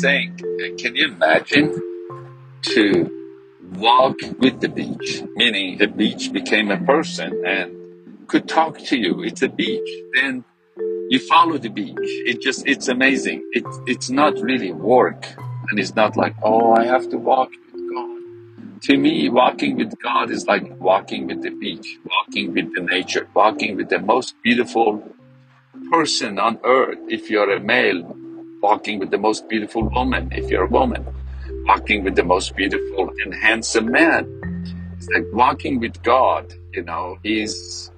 saying, can you imagine to walk with the beach, meaning the beach became a person and could talk to you. It's a beach. Then you follow the beach. It just, it's amazing. It, it's not really work. And it's not like, oh, I have to walk with God. To me, walking with God is like walking with the beach, walking with the nature, walking with the most beautiful person on earth. If you're a male, walking with the most beautiful woman. If you're a woman, walking with the most beautiful and handsome man. It's like walking with God, you know, He's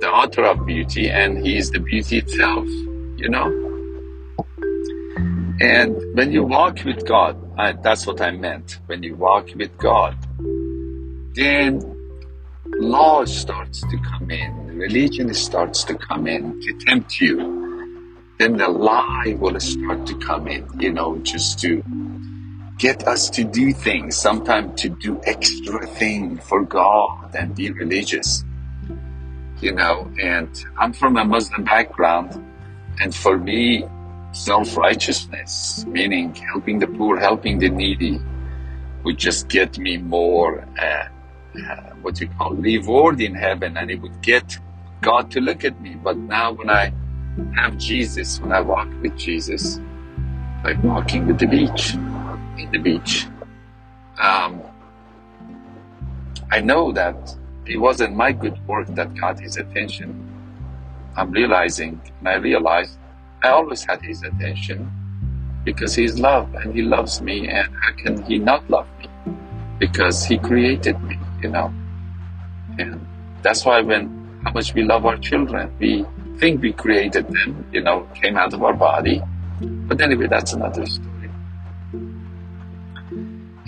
the author of beauty and He is the beauty itself, you know. And when you walk with God, I, that's what I meant. When you walk with God, then law starts to come in, religion starts to come in to tempt you. Then the lie will start to come in, you know, just to get us to do things, sometimes to do extra thing for God and be religious. You know, and I'm from a Muslim background, and for me, self-righteousness, meaning helping the poor, helping the needy, would just get me more, uh, uh, what you call reward in heaven, and it would get God to look at me. But now when I have Jesus, when I walk with Jesus, like walking with the beach, in the beach. Um, I know that it wasn't my good work that got his attention. I'm realizing, and I realized I always had his attention because he's love and he loves me, and how can he not love me? Because he created me, you know. And that's why when how much we love our children, we think we created them, you know, came out of our body. But anyway, that's another story.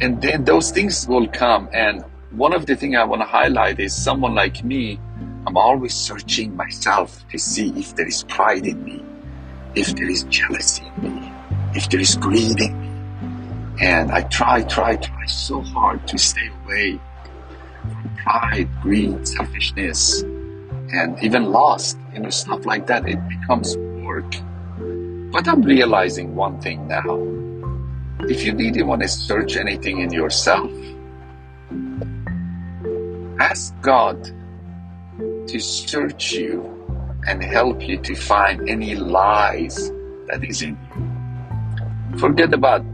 And then those things will come. And one of the things i want to highlight is someone like me i'm always searching myself to see if there is pride in me if there is jealousy in me if there is greed in me. And i try try try so hard to stay away from pride greed selfishness and even lost, you know stuff like that it becomes work but i'm realizing one thing now if you really want to search anything in yourself, ask God to search you and help you to find any lies that is in you. Forget about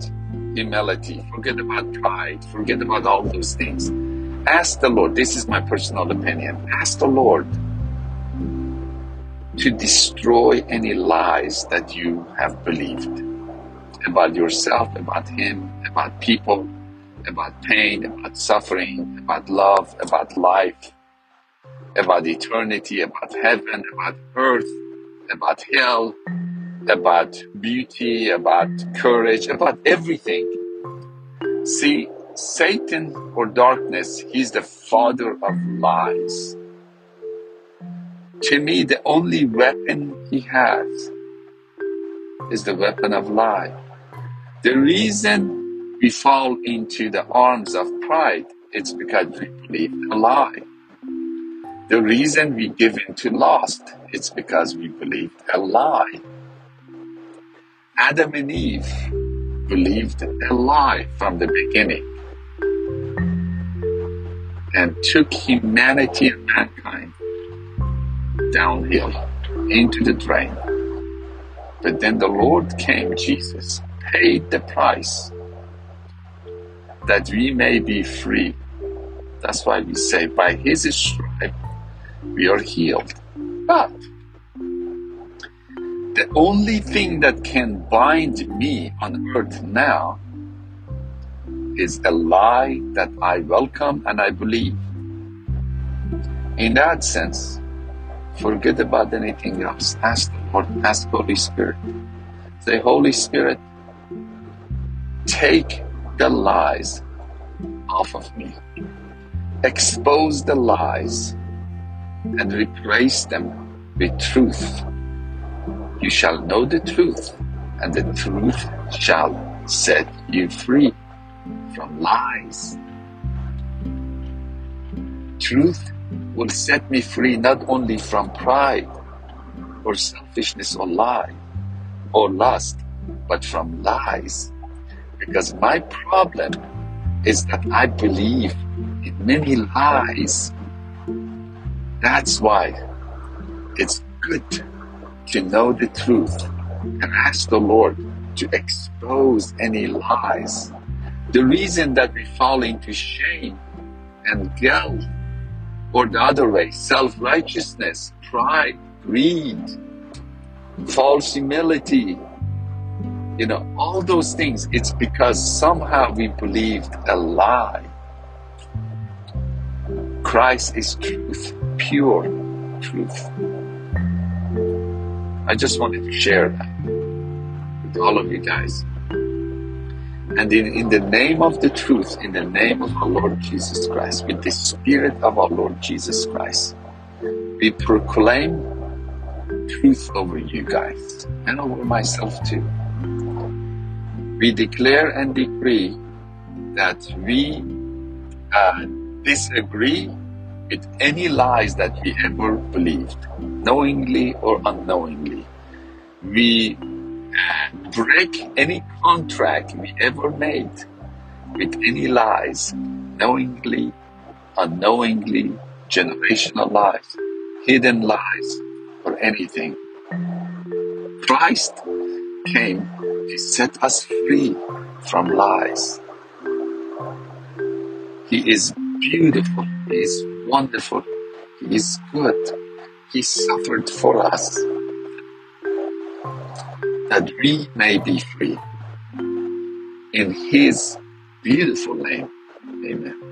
humility, forget about pride, forget about all those things. Ask the Lord, this is my personal opinion. Ask the Lord to destroy any lies that you have believed about yourself, about Him, about people, about pain, about suffering, about love, about life, about eternity, about heaven, about earth, about hell, about beauty, about courage, about everything. See, Satan or darkness, he's the father of lies. To me, the only weapon he has is the weapon of lie. The reason we fall into the arms of pride is because we believe a lie. The reason we give in to lust is because we believe a lie. Adam and Eve believed a lie from the beginning and took humanity and mankind downhill into the drain. But then the Lord came, Jesus, paid the price that we may be free. That's why we say, by his stripe we are healed. But the only thing that can bind me on earth now is a lie that I welcome and I believe. In that sense, forget about anything else. Ask the Lord, ask Holy Spirit. Say, Holy Spirit, Take the lies off of me. Expose the lies and replace them with truth. You shall know the truth, and the truth shall set you free from lies. Truth will set me free not only from pride or selfishness or lie or lust, but from lies Because my problem is that I believe in many lies. That's why it's good to know the truth and ask the Lord to expose any lies. The reason that we fall into shame and guilt, or the other way, self righteousness, pride, greed, false humility, you know, all those things, it's because somehow we believed a lie. Christ is truth, pure truth. I just wanted to share that with all of you guys. And in, in the name of the truth, in the name of our Lord Jesus Christ, with the Spirit of our Lord Jesus Christ, we proclaim truth over you guys and over myself too. We declare and decree that we uh, disagree with any lies that we ever believed, knowingly or unknowingly. We break any contract we ever made with any lies, knowingly, unknowingly, generational lies, hidden lies, or anything. Christ came to set us free from lies. He is beautiful. He is wonderful. He is good. He suffered for us that we may be free. In His beautiful name, amen.